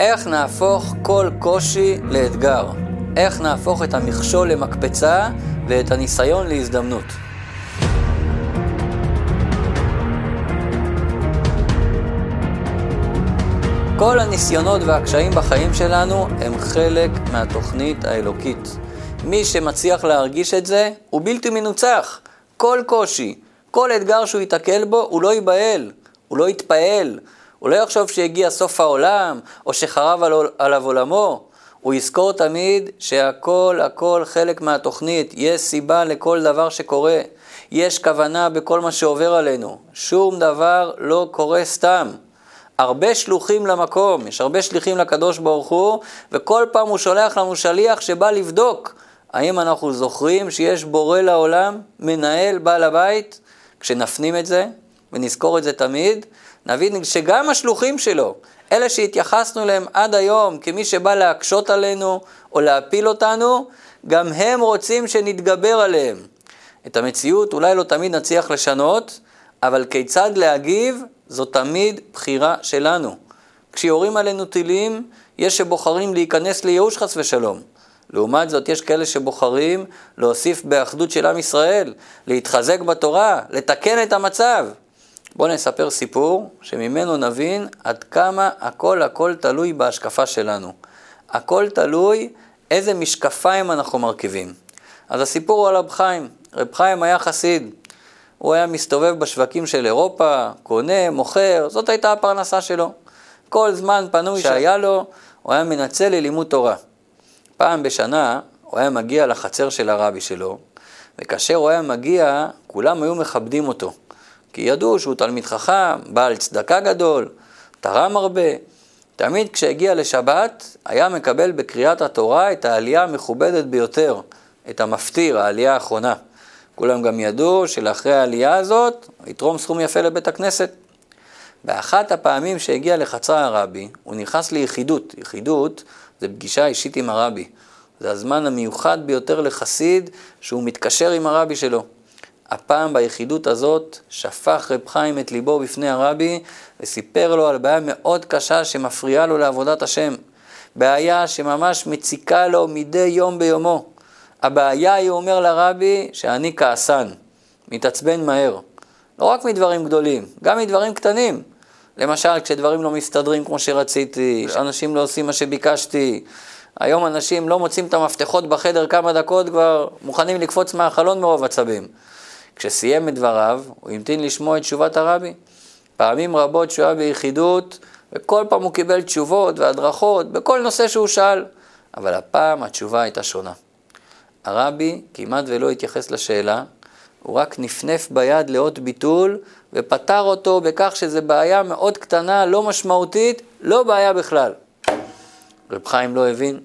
איך נהפוך כל קושי לאתגר? איך נהפוך את המכשול למקפצה ואת הניסיון להזדמנות? כל הניסיונות והקשיים בחיים שלנו הם חלק מהתוכנית האלוקית. מי שמצליח להרגיש את זה, הוא בלתי מנוצח. כל קושי, כל אתגר שהוא ייתקל בו, הוא לא ייבהל, הוא לא יתפעל, הוא לא יחשוב שהגיע סוף העולם, או שחרב עליו עולמו. הוא יזכור תמיד שהכל הכל חלק מהתוכנית, יש סיבה לכל דבר שקורה, יש כוונה בכל מה שעובר עלינו, שום דבר לא קורה סתם. הרבה שלוחים למקום, יש הרבה שליחים לקדוש ברוך הוא, וכל פעם הוא שולח לנו שליח שבא לבדוק האם אנחנו זוכרים שיש בורא לעולם, מנהל, בעל הבית? כשנפנים את זה, ונזכור את זה תמיד, נבין שגם השלוחים שלו, אלה שהתייחסנו אליהם עד היום כמי שבא להקשות עלינו או להפיל אותנו, גם הם רוצים שנתגבר עליהם. את המציאות אולי לא תמיד נצליח לשנות, אבל כיצד להגיב זו תמיד בחירה שלנו. כשיורים עלינו טילים, יש שבוחרים להיכנס לייאוש חס ושלום. לעומת זאת, יש כאלה שבוחרים להוסיף באחדות של עם ישראל, להתחזק בתורה, לתקן את המצב. בואו נספר סיפור שממנו נבין עד כמה הכל הכל תלוי בהשקפה שלנו. הכל תלוי איזה משקפיים אנחנו מרכיבים. אז הסיפור הוא על רב חיים. רב חיים היה חסיד. הוא היה מסתובב בשווקים של אירופה, קונה, מוכר, זאת הייתה הפרנסה שלו. כל זמן פנוי שהיה לו, הוא היה מנצל ללימוד תורה. פעם בשנה הוא היה מגיע לחצר של הרבי שלו, וכאשר הוא היה מגיע, כולם היו מכבדים אותו. כי ידעו שהוא תלמיד חכם, בעל צדקה גדול, תרם הרבה. תמיד כשהגיע לשבת, היה מקבל בקריאת התורה את העלייה המכובדת ביותר, את המפטיר, העלייה האחרונה. כולם גם ידעו שלאחרי העלייה הזאת, יתרום סכום יפה לבית הכנסת. באחת הפעמים שהגיע לחצר הרבי, הוא נכנס ליחידות. יחידות זה פגישה אישית עם הרבי. זה הזמן המיוחד ביותר לחסיד שהוא מתקשר עם הרבי שלו. הפעם ביחידות הזאת שפך רב חיים את ליבו בפני הרבי וסיפר לו על בעיה מאוד קשה שמפריעה לו לעבודת השם. בעיה שממש מציקה לו מדי יום ביומו. הבעיה היא, אומר לרבי, שאני כעסן, מתעצבן מהר. לא רק מדברים גדולים, גם מדברים קטנים. למשל, כשדברים לא מסתדרים כמו שרציתי, כשאנשים לא עושים מה שביקשתי. היום אנשים לא מוצאים את המפתחות בחדר כמה דקות, כבר מוכנים לקפוץ מהחלון מרוב עצבים. כשסיים את דבריו, הוא המתין לשמוע את תשובת הרבי. פעמים רבות שהוא היה ביחידות, וכל פעם הוא קיבל תשובות והדרכות בכל נושא שהוא שאל, אבל הפעם התשובה הייתה שונה. הרבי כמעט ולא התייחס לשאלה, הוא רק נפנף ביד לאות ביטול ופתר אותו בכך שזו בעיה מאוד קטנה, לא משמעותית, לא בעיה בכלל. רב חיים לא הבין,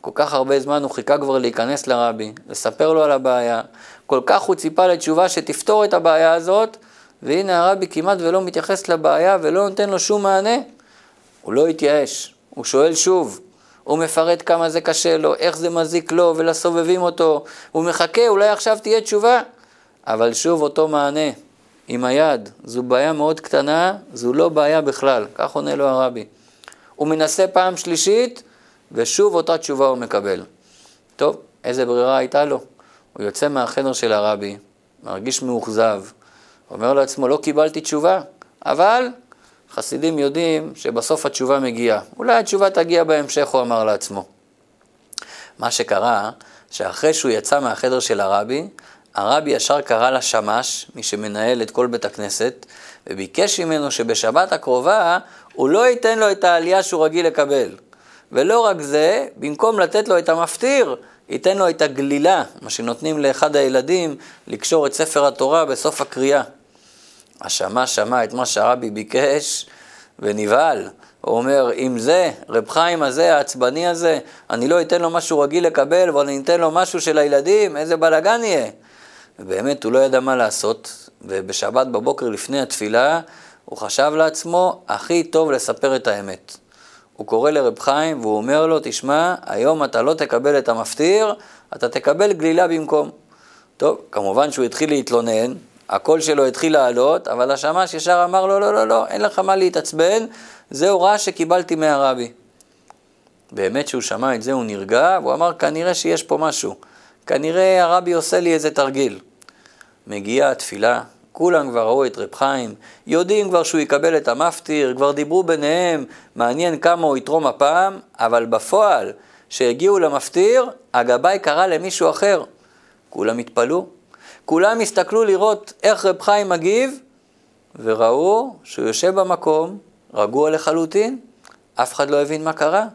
כל כך הרבה זמן הוא חיכה כבר להיכנס לרבי, לספר לו על הבעיה, כל כך הוא ציפה לתשובה שתפתור את הבעיה הזאת, והנה הרבי כמעט ולא מתייחס לבעיה ולא נותן לו שום מענה. הוא לא התייאש, הוא שואל שוב, הוא מפרט כמה זה קשה לו, איך זה מזיק לו ולסובבים אותו, הוא מחכה, אולי עכשיו תהיה תשובה. אבל שוב אותו מענה, עם היד, זו בעיה מאוד קטנה, זו לא בעיה בכלל, כך עונה לו הרבי. הוא מנסה פעם שלישית, ושוב אותה תשובה הוא מקבל. טוב, איזה ברירה הייתה לו? הוא יוצא מהחדר של הרבי, מרגיש מאוכזב, אומר לעצמו, לא קיבלתי תשובה, אבל חסידים יודעים שבסוף התשובה מגיעה. אולי התשובה תגיע בהמשך, הוא אמר לעצמו. מה שקרה, שאחרי שהוא יצא מהחדר של הרבי, הרבי ישר קרא לשמש, מי שמנהל את כל בית הכנסת, וביקש ממנו שבשבת הקרובה הוא לא ייתן לו את העלייה שהוא רגיל לקבל. ולא רק זה, במקום לתת לו את המפטיר, ייתן לו את הגלילה, מה שנותנים לאחד הילדים לקשור את ספר התורה בסוף הקריאה. השמש שמע את מה שהרבי ביקש ונבהל. הוא אומר, אם זה, רב חיים הזה, העצבני הזה, אני לא אתן לו משהו רגיל לקבל, אבל אני אתן לו משהו של הילדים, איזה בלאגן יהיה. ובאמת הוא לא ידע מה לעשות, ובשבת בבוקר לפני התפילה, הוא חשב לעצמו, הכי טוב לספר את האמת. הוא קורא לרב חיים והוא אומר לו, תשמע, היום אתה לא תקבל את המפטיר, אתה תקבל גלילה במקום. טוב, כמובן שהוא התחיל להתלונן, הקול שלו התחיל לעלות, אבל השמש ישר אמר לו, לא, לא, לא, אין לך מה להתעצבן, זה הוראה שקיבלתי מהרבי. באמת שהוא שמע את זה הוא נרגע, והוא אמר, כנראה שיש פה משהו. כנראה הרבי עושה לי איזה תרגיל. מגיעה התפילה, כולם כבר ראו את רב חיים, יודעים כבר שהוא יקבל את המפטיר, כבר דיברו ביניהם, מעניין כמה הוא יתרום הפעם, אבל בפועל, כשהגיעו למפטיר, הגבאי קרא למישהו אחר. כולם התפלאו, כולם הסתכלו לראות איך רב חיים מגיב, וראו שהוא יושב במקום, רגוע לחלוטין, אף אחד לא הבין מה קרה.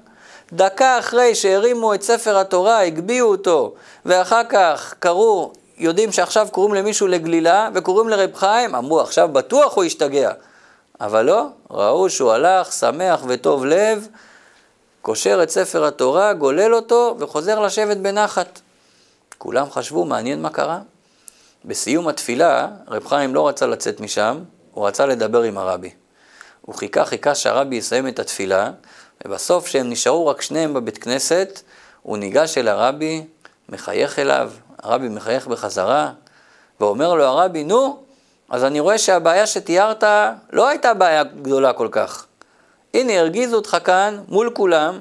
דקה אחרי שהרימו את ספר התורה, הגביהו אותו, ואחר כך קראו, יודעים שעכשיו קוראים למישהו לגלילה, וקוראים לרב חיים, אמרו עכשיו בטוח הוא ישתגע. אבל לא, ראו שהוא הלך שמח וטוב לב, קושר את ספר התורה, גולל אותו, וחוזר לשבת בנחת. כולם חשבו, מעניין מה קרה. בסיום התפילה, רב חיים לא רצה לצאת משם, הוא רצה לדבר עם הרבי. הוא חיכה, חיכה שהרבי יסיים את התפילה, ובסוף, כשהם נשארו רק שניהם בבית כנסת, הוא ניגש אל הרבי, מחייך אליו, הרבי מחייך בחזרה, ואומר לו הרבי, נו, אז אני רואה שהבעיה שתיארת לא הייתה בעיה גדולה כל כך. הנה, הרגיזו אותך כאן מול כולם,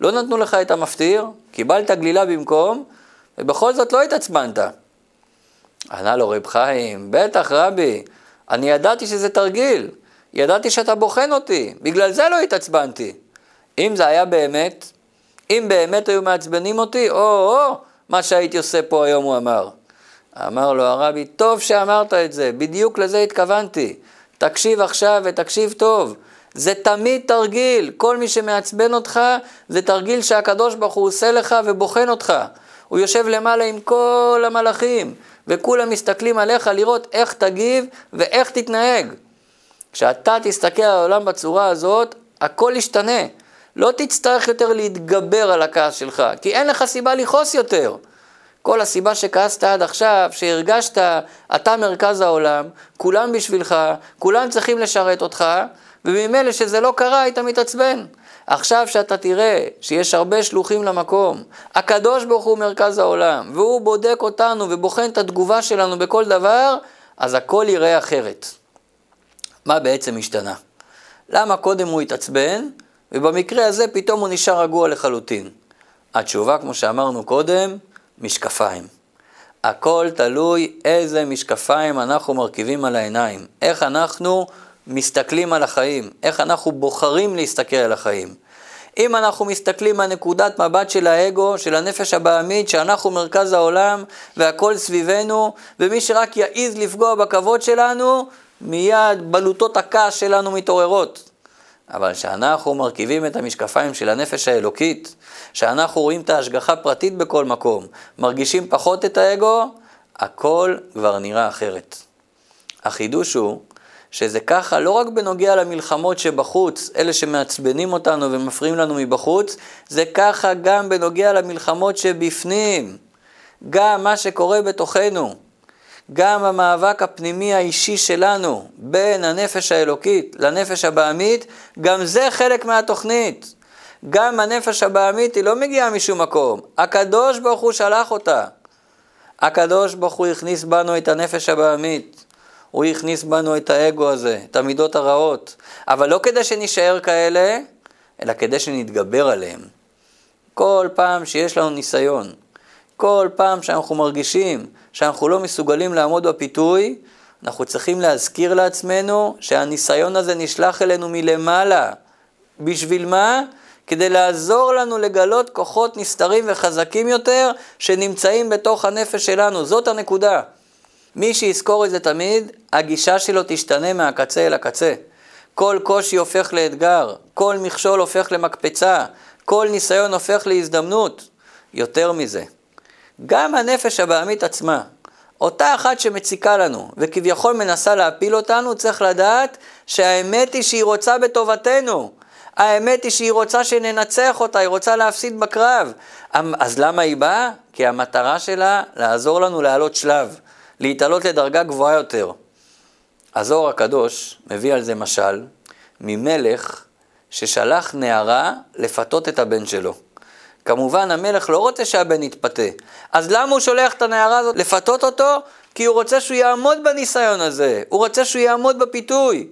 לא נתנו לך את המפטיר, קיבלת גלילה במקום, ובכל זאת לא התעצבנת. ענה לו רב חיים, בטח רבי, אני ידעתי שזה תרגיל, ידעתי שאתה בוחן אותי, בגלל זה לא התעצבנתי. אם זה היה באמת, אם באמת היו מעצבנים אותי, או-או, מה שהייתי עושה פה היום, הוא אמר. אמר לו הרבי, טוב שאמרת את זה, בדיוק לזה התכוונתי. תקשיב עכשיו ותקשיב טוב. זה תמיד תרגיל, כל מי שמעצבן אותך, זה תרגיל שהקדוש ברוך הוא עושה לך ובוחן אותך. הוא יושב למעלה עם כל המלאכים, וכולם מסתכלים עליך לראות איך תגיב ואיך תתנהג. כשאתה תסתכל על העולם בצורה הזאת, הכל ישתנה. לא תצטרך יותר להתגבר על הכעס שלך, כי אין לך סיבה לכעוס יותר. כל הסיבה שכעסת עד עכשיו, שהרגשת, אתה מרכז העולם, כולם בשבילך, כולם צריכים לשרת אותך, וממילא שזה לא קרה, היית מתעצבן. עכשיו שאתה תראה שיש הרבה שלוחים למקום, הקדוש ברוך הוא מרכז העולם, והוא בודק אותנו ובוחן את התגובה שלנו בכל דבר, אז הכל ייראה אחרת. מה בעצם השתנה? למה קודם הוא התעצבן, ובמקרה הזה פתאום הוא נשאר רגוע לחלוטין? התשובה, כמו שאמרנו קודם, משקפיים. הכל תלוי איזה משקפיים אנחנו מרכיבים על העיניים, איך אנחנו מסתכלים על החיים, איך אנחנו בוחרים להסתכל על החיים. אם אנחנו מסתכלים מהנקודת מבט של האגו, של הנפש הבעמית, שאנחנו מרכז העולם והכל סביבנו, ומי שרק יעז לפגוע בכבוד שלנו, מיד בלוטות הכעס שלנו מתעוררות. אבל כשאנחנו מרכיבים את המשקפיים של הנפש האלוקית, שאנחנו רואים את ההשגחה פרטית בכל מקום, מרגישים פחות את האגו, הכל כבר נראה אחרת. החידוש הוא שזה ככה לא רק בנוגע למלחמות שבחוץ, אלה שמעצבנים אותנו ומפריעים לנו מבחוץ, זה ככה גם בנוגע למלחמות שבפנים. גם מה שקורה בתוכנו, גם המאבק הפנימי האישי שלנו בין הנפש האלוקית לנפש הבעמית, גם זה חלק מהתוכנית. גם הנפש הבעמית היא לא מגיעה משום מקום, הקדוש ברוך הוא שלח אותה. הקדוש ברוך הוא הכניס בנו את הנפש הבעמית. הוא הכניס בנו את האגו הזה, את המידות הרעות, אבל לא כדי שנישאר כאלה, אלא כדי שנתגבר עליהם. כל פעם שיש לנו ניסיון, כל פעם שאנחנו מרגישים שאנחנו לא מסוגלים לעמוד בפיתוי, אנחנו צריכים להזכיר לעצמנו שהניסיון הזה נשלח אלינו מלמעלה. בשביל מה? כדי לעזור לנו לגלות כוחות נסתרים וחזקים יותר שנמצאים בתוך הנפש שלנו. זאת הנקודה. מי שיזכור את זה תמיד, הגישה שלו תשתנה מהקצה אל הקצה. כל קושי הופך לאתגר, כל מכשול הופך למקפצה, כל ניסיון הופך להזדמנות. יותר מזה, גם הנפש הבעמית עצמה, אותה אחת שמציקה לנו וכביכול מנסה להפיל אותנו, צריך לדעת שהאמת היא שהיא רוצה בטובתנו. האמת היא שהיא רוצה שננצח אותה, היא רוצה להפסיד בקרב. אמ, אז למה היא באה? כי המטרה שלה לעזור לנו לעלות שלב. להתעלות לדרגה גבוהה יותר. הזוהר הקדוש מביא על זה משל ממלך ששלח נערה לפתות את הבן שלו. כמובן המלך לא רוצה שהבן יתפתה, אז למה הוא שולח את הנערה הזאת לפתות אותו? כי הוא רוצה שהוא יעמוד בניסיון הזה, הוא רוצה שהוא יעמוד בפיתוי.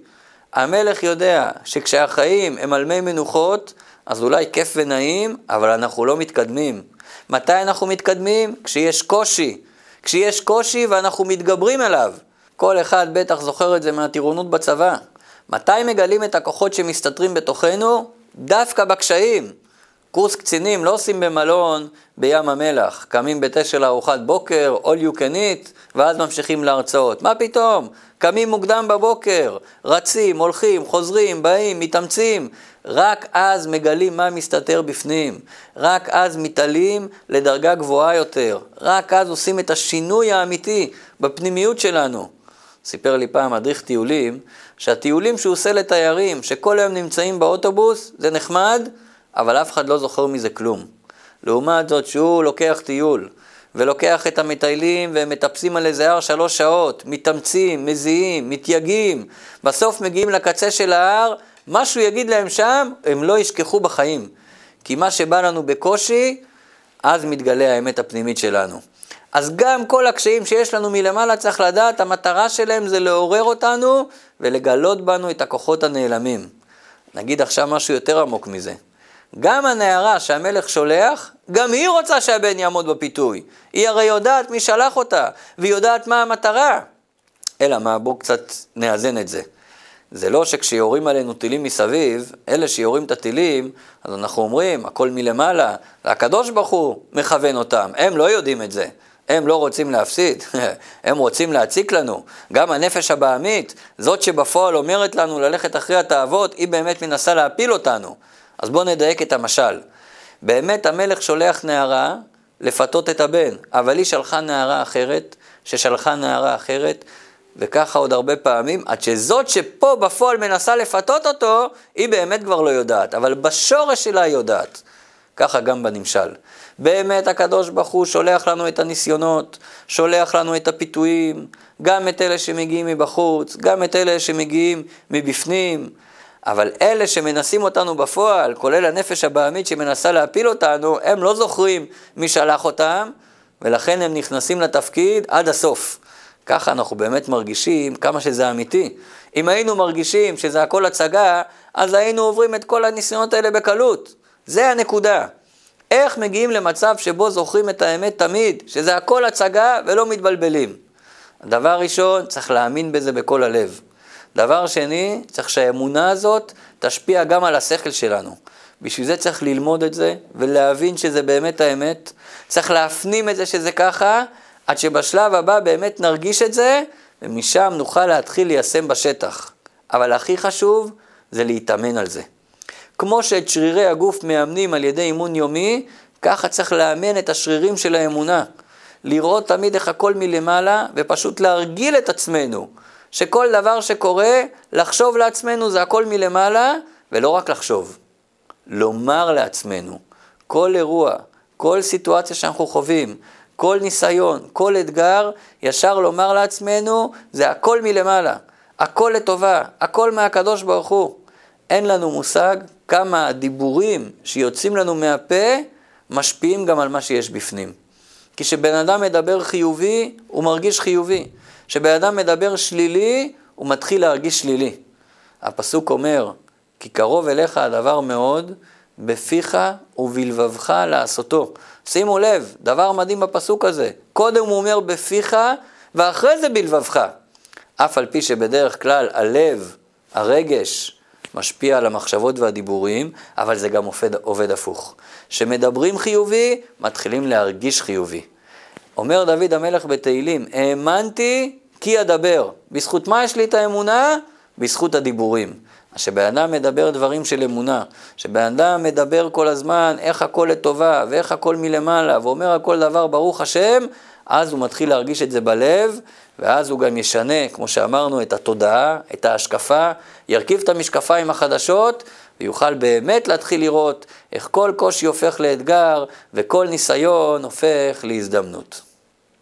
המלך יודע שכשהחיים הם על מי מנוחות, אז אולי כיף ונעים, אבל אנחנו לא מתקדמים. מתי אנחנו מתקדמים? כשיש קושי. כשיש קושי ואנחנו מתגברים אליו. כל אחד בטח זוכר את זה מהטירונות בצבא. מתי מגלים את הכוחות שמסתתרים בתוכנו? דווקא בקשיים. קורס קצינים לא עושים במלון בים המלח, קמים בתשע לארוחת בוקר, all you can eat, ואז ממשיכים להרצאות. מה פתאום? קמים מוקדם בבוקר, רצים, הולכים, חוזרים, באים, מתאמצים. רק אז מגלים מה מסתתר בפנים. רק אז מתעלים לדרגה גבוהה יותר. רק אז עושים את השינוי האמיתי בפנימיות שלנו. סיפר לי פעם מדריך טיולים, שהטיולים שהוא עושה לתיירים, שכל היום נמצאים באוטובוס, זה נחמד, אבל אף אחד לא זוכר מזה כלום. לעומת זאת, שהוא לוקח טיול, ולוקח את המטיילים והם מטפסים על איזה הר שלוש שעות, מתאמצים, מזיעים, מתייגעים, בסוף מגיעים לקצה של ההר, מה שהוא יגיד להם שם, הם לא ישכחו בחיים. כי מה שבא לנו בקושי, אז מתגלה האמת הפנימית שלנו. אז גם כל הקשיים שיש לנו מלמעלה, צריך לדעת, המטרה שלהם זה לעורר אותנו ולגלות בנו את הכוחות הנעלמים. נגיד עכשיו משהו יותר עמוק מזה. גם הנערה שהמלך שולח, גם היא רוצה שהבן יעמוד בפיתוי. היא הרי יודעת מי שלח אותה, והיא יודעת מה המטרה. אלא מה, בואו קצת נאזן את זה. זה לא שכשיורים עלינו טילים מסביב, אלה שיורים את הטילים, אז אנחנו אומרים, הכל מלמעלה, והקדוש ברוך הוא מכוון אותם, הם לא יודעים את זה. הם לא רוצים להפסיד, הם רוצים להציק לנו. גם הנפש הבעמית, זאת שבפועל אומרת לנו ללכת אחרי התאוות, היא באמת מנסה להפיל אותנו. אז בואו נדייק את המשל. באמת המלך שולח נערה לפתות את הבן, אבל היא שלחה נערה אחרת, ששלחה נערה אחרת, וככה עוד הרבה פעמים, עד שזאת שפה בפועל מנסה לפתות אותו, היא באמת כבר לא יודעת, אבל בשורש שלה היא יודעת. ככה גם בנמשל. באמת הקדוש ברוך הוא שולח לנו את הניסיונות, שולח לנו את הפיתויים, גם את אלה שמגיעים מבחוץ, גם את אלה שמגיעים מבפנים, אבל אלה שמנסים אותנו בפועל, כולל הנפש הבעמית שמנסה להפיל אותנו, הם לא זוכרים מי שלח אותם, ולכן הם נכנסים לתפקיד עד הסוף. ככה אנחנו באמת מרגישים כמה שזה אמיתי. אם היינו מרגישים שזה הכל הצגה, אז היינו עוברים את כל הניסיונות האלה בקלות. זה הנקודה. איך מגיעים למצב שבו זוכרים את האמת תמיד, שזה הכל הצגה ולא מתבלבלים? דבר ראשון, צריך להאמין בזה בכל הלב. דבר שני, צריך שהאמונה הזאת תשפיע גם על השכל שלנו. בשביל זה צריך ללמוד את זה ולהבין שזה באמת האמת. צריך להפנים את זה שזה ככה, עד שבשלב הבא באמת נרגיש את זה, ומשם נוכל להתחיל ליישם בשטח. אבל הכי חשוב זה להתאמן על זה. כמו שאת שרירי הגוף מאמנים על ידי אימון יומי, ככה צריך לאמן את השרירים של האמונה. לראות תמיד איך הכל מלמעלה, ופשוט להרגיל את עצמנו. שכל דבר שקורה, לחשוב לעצמנו זה הכל מלמעלה, ולא רק לחשוב. לומר לעצמנו, כל אירוע, כל סיטואציה שאנחנו חווים, כל ניסיון, כל אתגר, ישר לומר לעצמנו, זה הכל מלמעלה, הכל לטובה, הכל מהקדוש ברוך הוא. אין לנו מושג כמה הדיבורים שיוצאים לנו מהפה משפיעים גם על מה שיש בפנים. כי כשבן אדם מדבר חיובי, הוא מרגיש חיובי. כשבן אדם מדבר שלילי, הוא מתחיל להרגיש שלילי. הפסוק אומר, כי קרוב אליך הדבר מאוד, בפיך ובלבבך לעשותו. שימו לב, דבר מדהים בפסוק הזה. קודם הוא אומר בפיך, ואחרי זה בלבבך. אף על פי שבדרך כלל הלב, הרגש, משפיע על המחשבות והדיבורים, אבל זה גם עובד, עובד הפוך. כשמדברים חיובי, מתחילים להרגיש חיובי. אומר דוד המלך בתהילים, האמנתי כי אדבר. בזכות מה יש לי את האמונה? בזכות הדיבורים. כשבן אדם מדבר דברים של אמונה, כשבן אדם מדבר כל הזמן איך הכל לטובה ואיך הכל מלמעלה ואומר על כל דבר ברוך השם, אז הוא מתחיל להרגיש את זה בלב, ואז הוא גם ישנה, כמו שאמרנו, את התודעה, את ההשקפה, ירכיב את המשקפיים החדשות, ויוכל באמת להתחיל לראות איך כל קושי הופך לאתגר וכל ניסיון הופך להזדמנות.